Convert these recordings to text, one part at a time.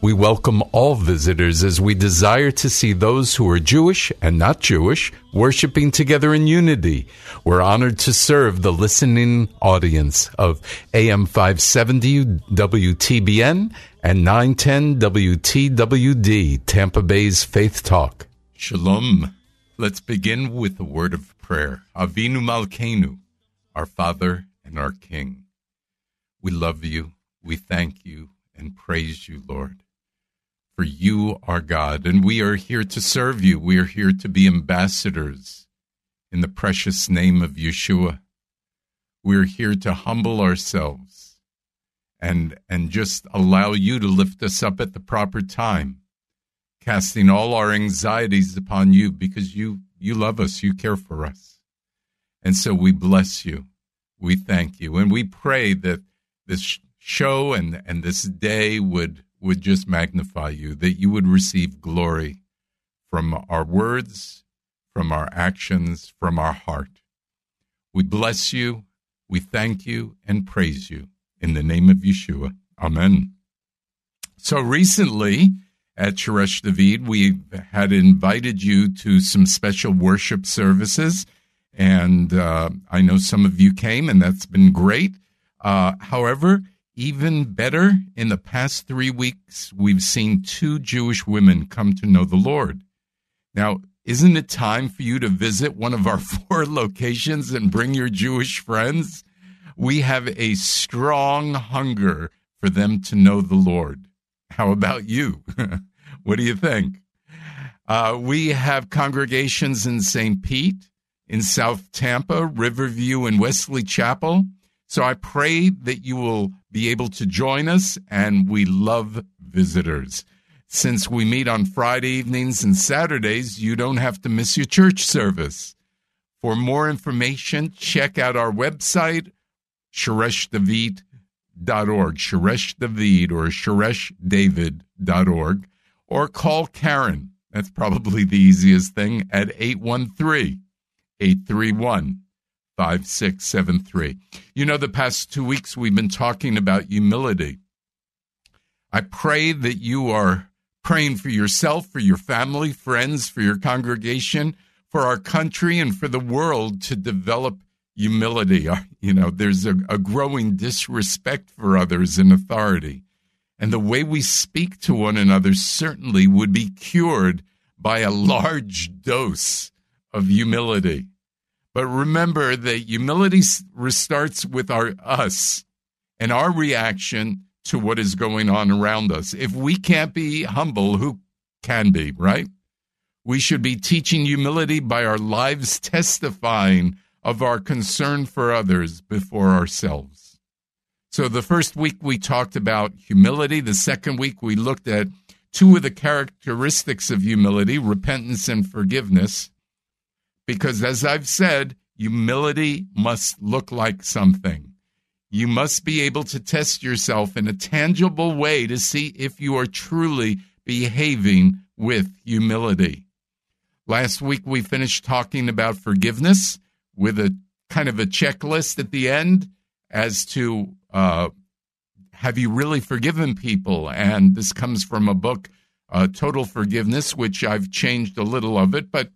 We welcome all visitors as we desire to see those who are Jewish and not Jewish worshiping together in unity. We're honored to serve the listening audience of AM 570 WTBN and 910 WTWD, Tampa Bay's Faith Talk. Shalom. Let's begin with a word of prayer. Avinu Malkeinu, our Father and our King. We love you, we thank you, and praise you, Lord. For you are God, and we are here to serve you. We are here to be ambassadors in the precious name of Yeshua. We are here to humble ourselves and, and just allow you to lift us up at the proper time, casting all our anxieties upon you because you, you love us, you care for us. And so we bless you. We thank you. And we pray that this show and, and this day would would just magnify you, that you would receive glory from our words, from our actions, from our heart. We bless you, we thank you, and praise you in the name of Yeshua. Amen. So recently at Shoresh David, we had invited you to some special worship services, and uh, I know some of you came, and that's been great. Uh, however, even better, in the past three weeks, we've seen two Jewish women come to know the Lord. Now, isn't it time for you to visit one of our four locations and bring your Jewish friends? We have a strong hunger for them to know the Lord. How about you? what do you think? Uh, we have congregations in St. Pete, in South Tampa, Riverview, and Wesley Chapel. So I pray that you will be able to join us, and we love visitors. Since we meet on Friday evenings and Saturdays, you don't have to miss your church service. For more information, check out our website, shoreshdavid.org, Shoresh David or shoreshdavid.org, or call Karen. That's probably the easiest thing at 813 831 5673. You know, the past two weeks we've been talking about humility. I pray that you are praying for yourself, for your family, friends, for your congregation, for our country, and for the world to develop humility. Uh, you know, there's a, a growing disrespect for others in authority. And the way we speak to one another certainly would be cured by a large dose of humility. But remember that humility starts with our us and our reaction to what is going on around us. If we can't be humble, who can be, right? We should be teaching humility by our lives testifying of our concern for others before ourselves. So the first week we talked about humility. The second week we looked at two of the characteristics of humility, repentance and forgiveness. Because as I've said, humility must look like something. You must be able to test yourself in a tangible way to see if you are truly behaving with humility. Last week, we finished talking about forgiveness with a kind of a checklist at the end as to uh, have you really forgiven people? And this comes from a book, uh, Total Forgiveness, which I've changed a little of it. But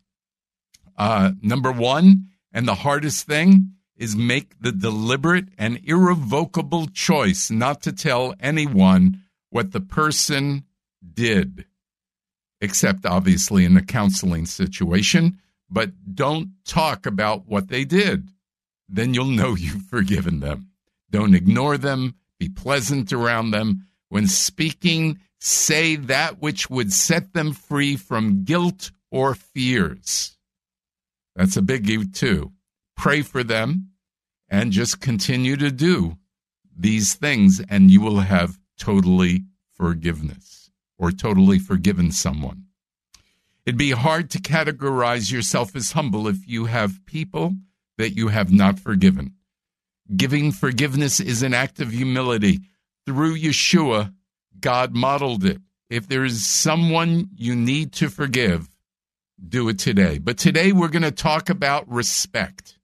uh, number one, and the hardest thing is make the deliberate and irrevocable choice not to tell anyone what the person did, except obviously in a counseling situation. But don't talk about what they did. Then you'll know you've forgiven them. Don't ignore them. Be pleasant around them. When speaking, say that which would set them free from guilt or fears. That's a biggie, too. Pray for them and just continue to do these things, and you will have totally forgiveness or totally forgiven someone. It'd be hard to categorize yourself as humble if you have people that you have not forgiven. Giving forgiveness is an act of humility. Through Yeshua, God modeled it. If there is someone you need to forgive, do it today. But today we're going to talk about respect.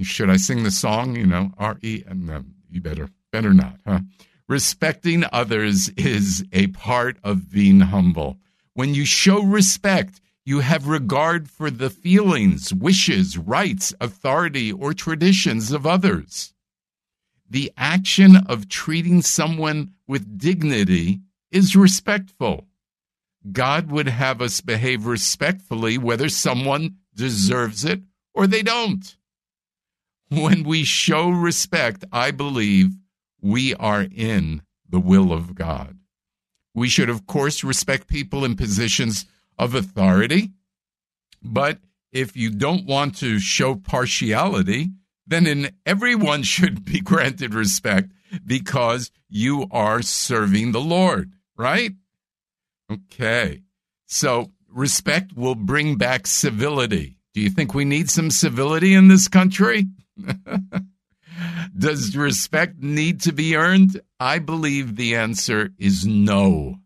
Should I sing the song? You know, R E. No, you better, better not, huh? Respecting others is a part of being humble. When you show respect, you have regard for the feelings, wishes, rights, authority, or traditions of others. The action of treating someone with dignity is respectful. God would have us behave respectfully whether someone deserves it or they don't. When we show respect, I believe we are in the will of God. We should, of course, respect people in positions of authority. But if you don't want to show partiality, then in everyone should be granted respect because you are serving the Lord, right? Okay. So respect will bring back civility. Do you think we need some civility in this country? Does respect need to be earned? I believe the answer is no.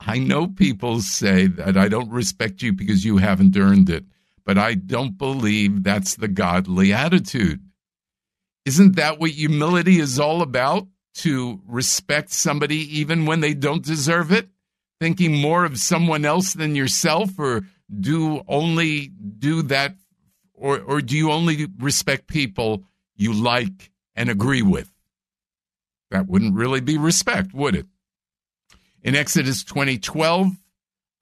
I know people say that I don't respect you because you haven't earned it, but I don't believe that's the godly attitude. Isn't that what humility is all about? To respect somebody even when they don't deserve it? Thinking more of someone else than yourself, or do only do that, or, or do you only respect people you like and agree with? That wouldn't really be respect, would it? In Exodus 20:12,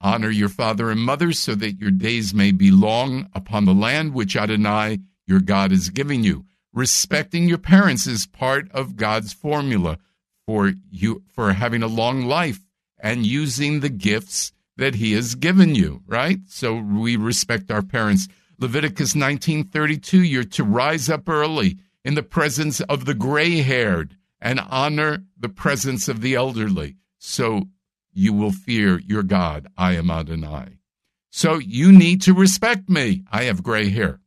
honor your father and mother so that your days may be long upon the land which Adonai your God is giving you. Respecting your parents is part of God's formula for you for having a long life and using the gifts that he has given you, right? So we respect our parents. Leviticus 19:32 you're to rise up early in the presence of the gray-haired and honor the presence of the elderly so you will fear your God. I am Adonai. So you need to respect me. I have gray hair.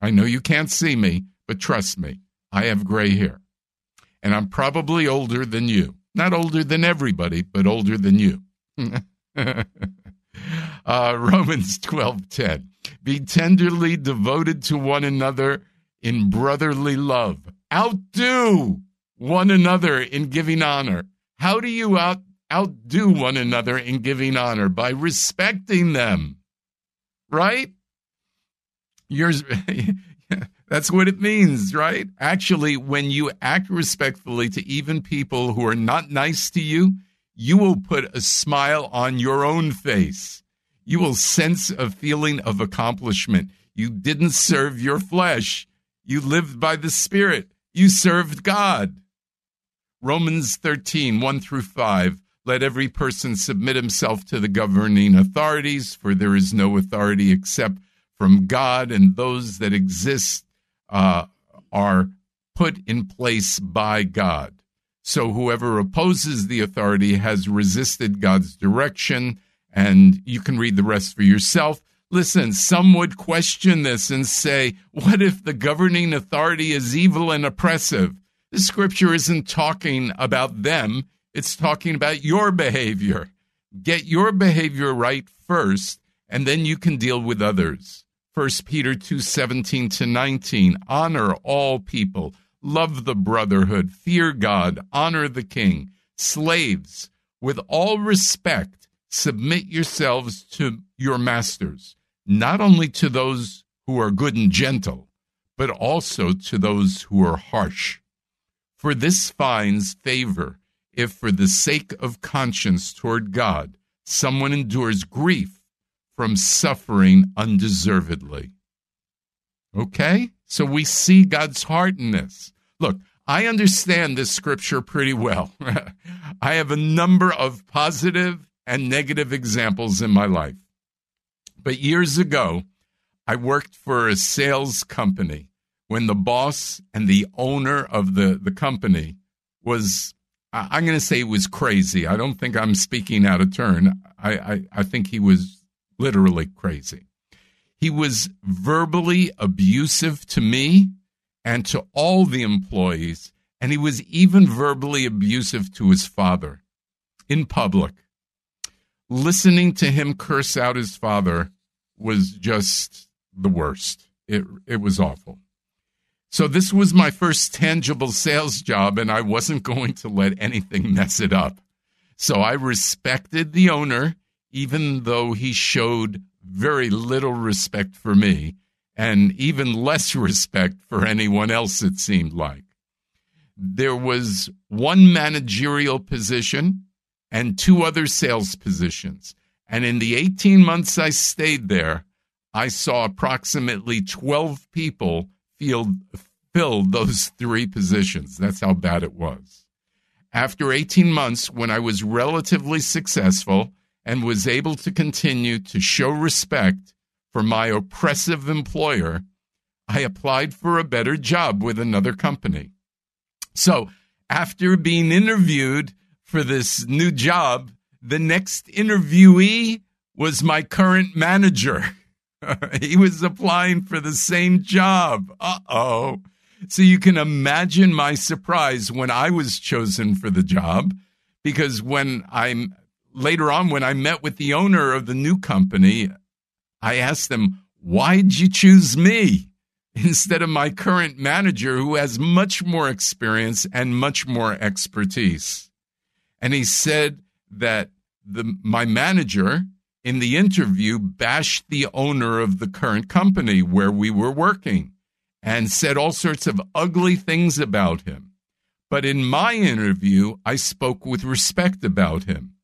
I know you can't see me, but trust me, I have gray hair. And I'm probably older than you. Not older than everybody, but older than you. uh, Romans 12:10. Be tenderly devoted to one another in brotherly love. Outdo one another in giving honor. How do you out outdo one another in giving honor by respecting them. Right? Yours that's what it means, right? Actually, when you act respectfully to even people who are not nice to you, you will put a smile on your own face. You will sense a feeling of accomplishment. You didn't serve your flesh. You lived by the Spirit. You served God. Romans 13, 1 through 5. Let every person submit himself to the governing authorities, for there is no authority except from God, and those that exist uh, are put in place by God. So whoever opposes the authority has resisted God's direction, and you can read the rest for yourself. Listen, some would question this and say, what if the governing authority is evil and oppressive? The scripture isn't talking about them, it's talking about your behavior. Get your behavior right first, and then you can deal with others. 1 Peter 2 17 to 19. Honor all people. love the brotherhood, fear God, honor the king. Slaves, with all respect, submit yourselves to your masters, not only to those who are good and gentle, but also to those who are harsh. For this finds favor if, for the sake of conscience toward God, someone endures grief from suffering undeservedly. Okay? So we see God's heart in this. Look, I understand this scripture pretty well. I have a number of positive and negative examples in my life. But years ago, I worked for a sales company when the boss and the owner of the, the company was, I'm going to say was crazy. I don't think I'm speaking out of turn. I, I, I think he was literally crazy. He was verbally abusive to me and to all the employees, and he was even verbally abusive to his father in public. Listening to him curse out his father was just the worst. It, it was awful. So, this was my first tangible sales job, and I wasn't going to let anything mess it up. So, I respected the owner, even though he showed very little respect for me and even less respect for anyone else, it seemed like. There was one managerial position and two other sales positions. And in the 18 months I stayed there, I saw approximately 12 people field, fill those three positions. That's how bad it was. After 18 months, when I was relatively successful and was able to continue to show respect for my oppressive employer, I applied for a better job with another company. So, after being interviewed for this new job, the next interviewee was my current manager. he was applying for the same job. Uh oh. So you can imagine my surprise when I was chosen for the job because when I'm later on, when I met with the owner of the new company, I asked them, Why'd you choose me instead of my current manager who has much more experience and much more expertise? And he said that the, my manager in the interview bashed the owner of the current company where we were working and said all sorts of ugly things about him. But in my interview, I spoke with respect about him.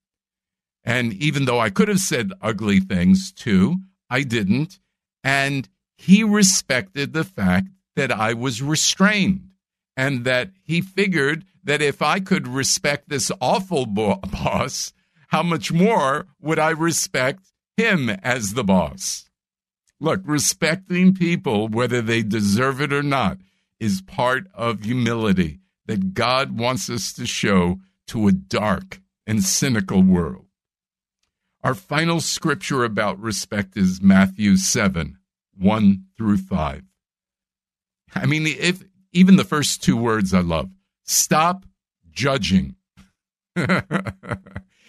And even though I could have said ugly things too, I didn't. And he respected the fact that I was restrained and that he figured that if I could respect this awful bo- boss, how much more would I respect him as the boss? Look, respecting people, whether they deserve it or not, is part of humility that God wants us to show to a dark and cynical world. Our final scripture about respect is Matthew 7 1 through 5. I mean, if even the first two words I love stop judging.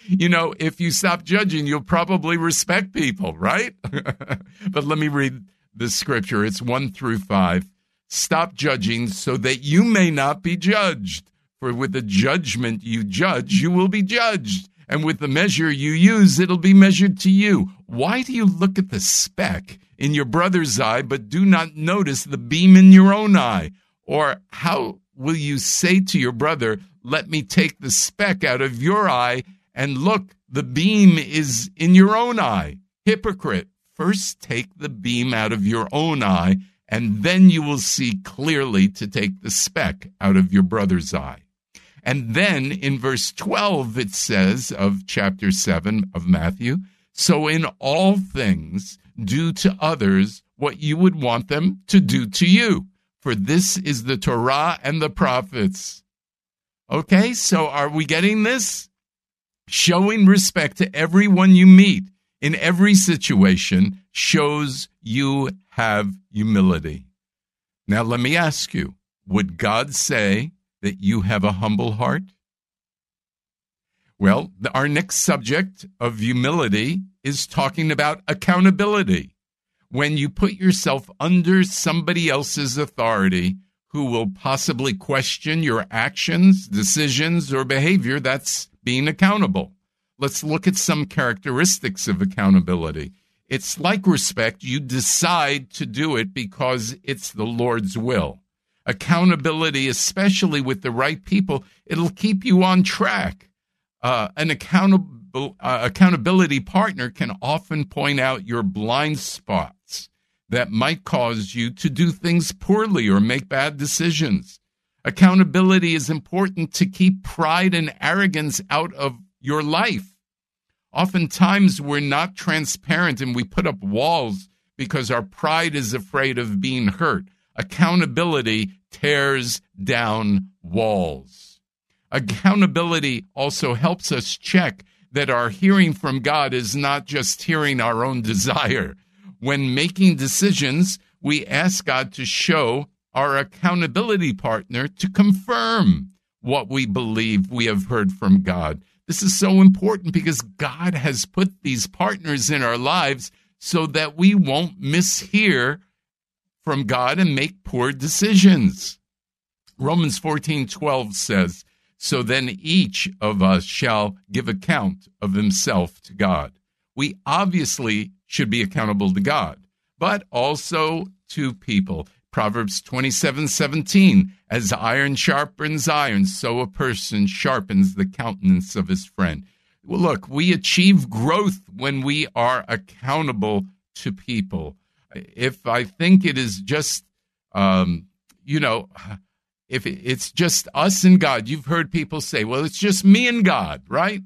you know, if you stop judging, you'll probably respect people, right? but let me read the scripture. It's 1 through 5. Stop judging so that you may not be judged. For with the judgment you judge, you will be judged and with the measure you use, it'll be measured to you. Why do you look at the speck in your brother's eye, but do not notice the beam in your own eye? Or how will you say to your brother, Let me take the speck out of your eye, and look, the beam is in your own eye? Hypocrite, first take the beam out of your own eye, and then you will see clearly to take the speck out of your brother's eye. And then in verse 12, it says of chapter 7 of Matthew, so in all things, do to others what you would want them to do to you. For this is the Torah and the prophets. Okay, so are we getting this? Showing respect to everyone you meet in every situation shows you have humility. Now, let me ask you would God say that you have a humble heart? Well, our next subject of humility is talking about accountability. When you put yourself under somebody else's authority who will possibly question your actions, decisions, or behavior, that's being accountable. Let's look at some characteristics of accountability. It's like respect. You decide to do it because it's the Lord's will. Accountability, especially with the right people, it'll keep you on track. Uh, an accountable uh, accountability partner can often point out your blind spots that might cause you to do things poorly or make bad decisions. Accountability is important to keep pride and arrogance out of your life. Oftentimes, we're not transparent and we put up walls because our pride is afraid of being hurt. Accountability tears down walls. Accountability also helps us check that our hearing from God is not just hearing our own desire when making decisions, we ask God to show our accountability partner to confirm what we believe we have heard from God. This is so important because God has put these partners in our lives so that we won't mishear from God and make poor decisions. Romans 14:12 says, "So then each of us shall give account of himself to God." We obviously should be accountable to God, but also to people. Proverbs 27 17, as iron sharpens iron, so a person sharpens the countenance of his friend. Well, look, we achieve growth when we are accountable to people. If I think it is just, um, you know, if it's just us and God, you've heard people say, well, it's just me and God, right?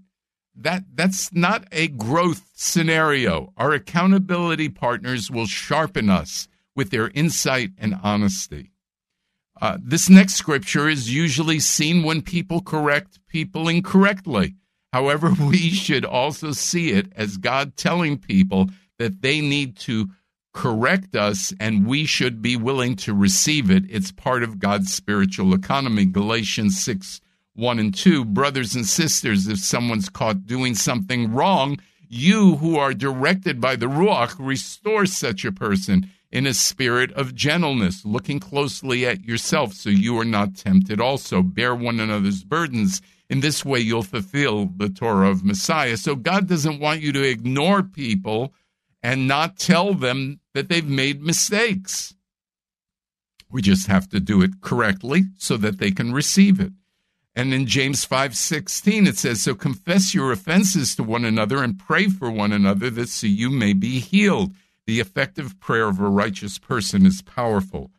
that that's not a growth scenario. Our accountability partners will sharpen us with their insight and honesty. Uh, this next scripture is usually seen when people correct people incorrectly. However, we should also see it as God telling people that they need to correct us and we should be willing to receive it. It's part of God's spiritual economy. Galatians 6 1 and 2, brothers and sisters, if someone's caught doing something wrong, you who are directed by the Ruach restore such a person in a spirit of gentleness, looking closely at yourself so you are not tempted also. Bear one another's burdens. In this way, you'll fulfill the Torah of Messiah. So God doesn't want you to ignore people and not tell them that they've made mistakes. We just have to do it correctly so that they can receive it. And in James 5:16 it says, "So confess your offenses to one another and pray for one another that so you may be healed. The effective prayer of a righteous person is powerful."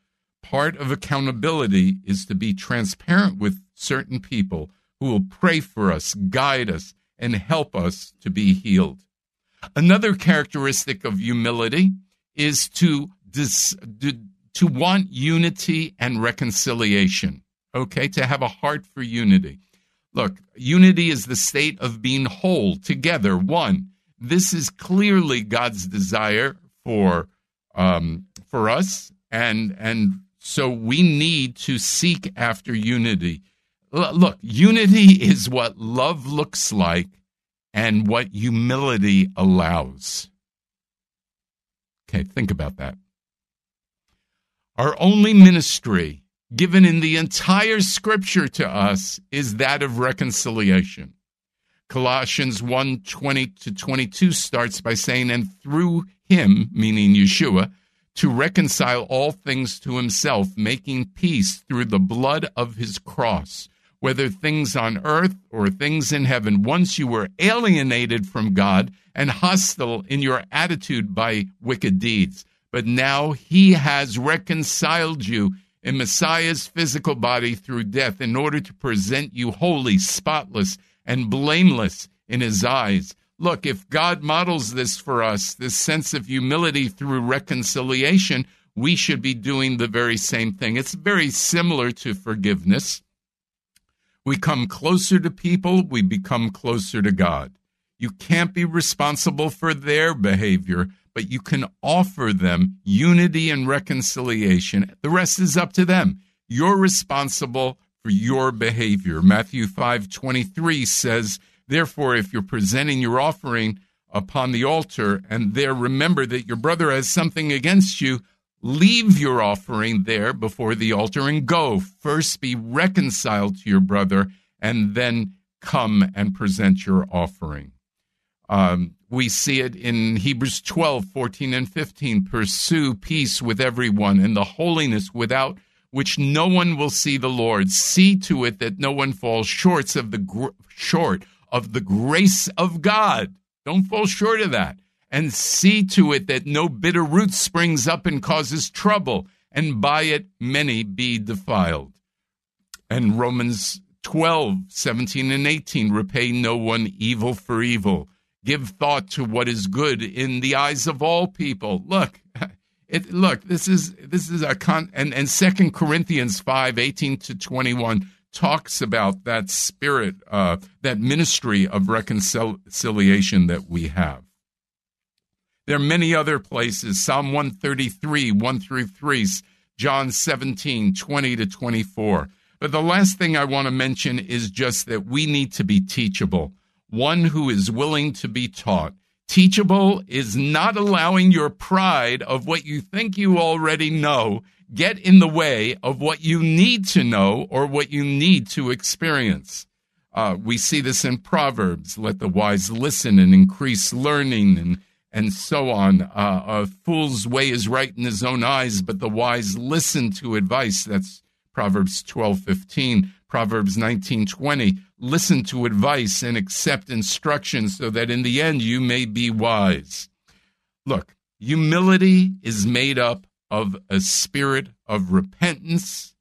Part of accountability is to be transparent with certain people who will pray for us, guide us, and help us to be healed. Another characteristic of humility is to, dis, to, want unity and reconciliation okay, to have a heart for unity. Look, unity is the state of being whole, together, one. This is clearly God's desire for um, for us, and and so we need to seek after unity. L- look, unity is what love looks like, and what humility allows. Okay, think about that. Our only ministry given in the entire scripture to us is that of reconciliation. Colossians 1 20 to 22 starts by saying, And through him, meaning Yeshua, to reconcile all things to himself, making peace through the blood of his cross, whether things on earth or things in heaven. Once you were alienated from God and hostile in your attitude by wicked deeds, but now he has reconciled you in Messiah's physical body through death in order to present you holy, spotless, and blameless in his eyes. Look, if God models this for us, this sense of humility through reconciliation, we should be doing the very same thing. It's very similar to forgiveness. We come closer to people, we become closer to God. You can't be responsible for their behavior, but you can offer them unity and reconciliation. The rest is up to them. You're responsible for your behavior. Matthew 5:23 says, "Therefore if you're presenting your offering upon the altar and there remember that your brother has something against you, Leave your offering there before the altar and go. First be reconciled to your brother and then come and present your offering. Um, we see it in Hebrews 12, 14, and 15. Pursue peace with everyone and the holiness without which no one will see the Lord. See to it that no one falls short of the gr- short of the grace of God. Don't fall short of that and see to it that no bitter root springs up and causes trouble, and by it many be defiled. And Romans 12, 17, and 18 repay no one evil for evil. Give thought to what is good in the eyes of all people. Look, it, look, this is this is a con and, and Second Corinthians 5, 18 to 21 talks about that spirit, uh, that ministry of reconciliation that we have. There are many other places Psalm 133, 1 through 3, John 17, 20 to 24. But the last thing I want to mention is just that we need to be teachable, one who is willing to be taught. Teachable is not allowing your pride of what you think you already know get in the way of what you need to know or what you need to experience. Uh, we see this in Proverbs let the wise listen and increase learning and and so on. Uh, a fool's way is right in his own eyes, but the wise listen to advice. That's Proverbs 12, 15. Proverbs 19, 20. Listen to advice and accept instruction so that in the end you may be wise. Look, humility is made up of a spirit of repentance,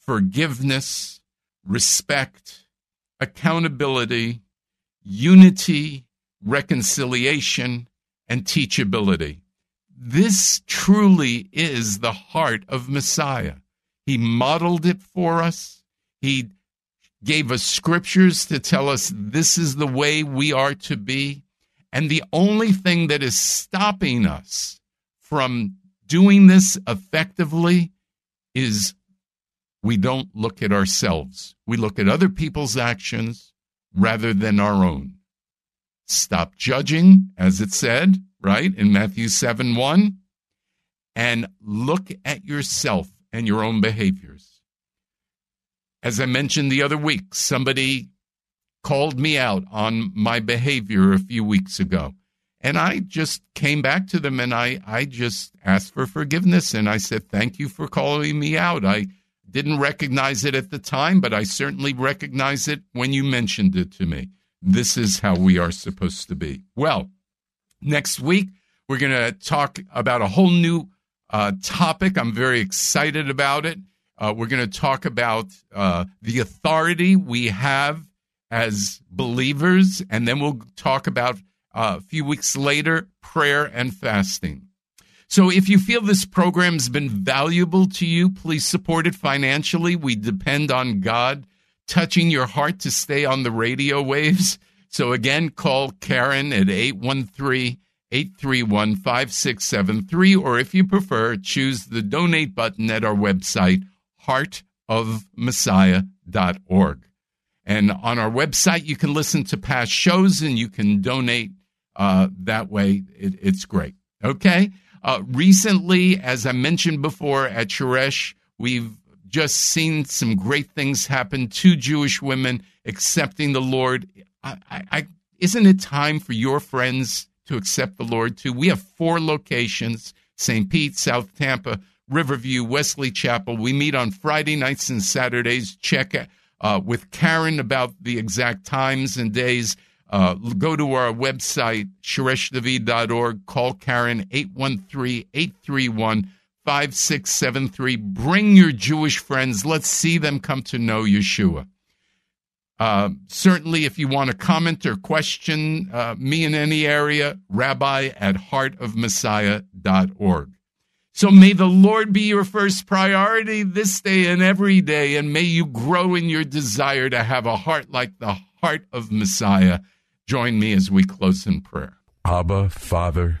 forgiveness, respect, accountability, unity, reconciliation, and teachability. This truly is the heart of Messiah. He modeled it for us. He gave us scriptures to tell us this is the way we are to be. And the only thing that is stopping us from doing this effectively is we don't look at ourselves. We look at other people's actions rather than our own. Stop judging, as it said, right, in Matthew 7 1, and look at yourself and your own behaviors. As I mentioned the other week, somebody called me out on my behavior a few weeks ago. And I just came back to them and I, I just asked for forgiveness. And I said, Thank you for calling me out. I didn't recognize it at the time, but I certainly recognize it when you mentioned it to me. This is how we are supposed to be. Well, next week, we're going to talk about a whole new uh, topic. I'm very excited about it. Uh, we're going to talk about uh, the authority we have as believers, and then we'll talk about uh, a few weeks later prayer and fasting. So, if you feel this program has been valuable to you, please support it financially. We depend on God touching your heart to stay on the radio waves. So again, call Karen at 813 831 5673, or if you prefer, choose the donate button at our website, heartofmessiah.org. And on our website, you can listen to past shows and you can donate uh, that way. It, it's great. Okay. Uh, recently, as I mentioned before at Shoresh, we've just seen some great things happen. Two Jewish women accepting the Lord. I, I, I, isn't it time for your friends to accept the Lord too? We have four locations St. Pete, South Tampa, Riverview, Wesley Chapel. We meet on Friday nights and Saturdays. Check uh, with Karen about the exact times and days. Uh, go to our website, shoreshdavid.org. Call Karen 813 831 5673. Bring your Jewish friends. Let's see them come to know Yeshua. Uh, certainly, if you want to comment or question uh, me in any area, rabbi at heartofmessiah.org. So may the Lord be your first priority this day and every day, and may you grow in your desire to have a heart like the heart of Messiah. Join me as we close in prayer. Abba, Father,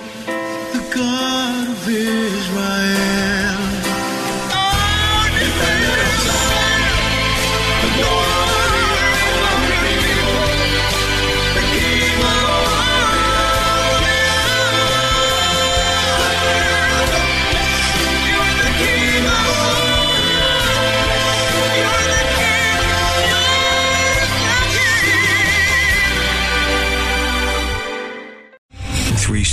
the God of Israel.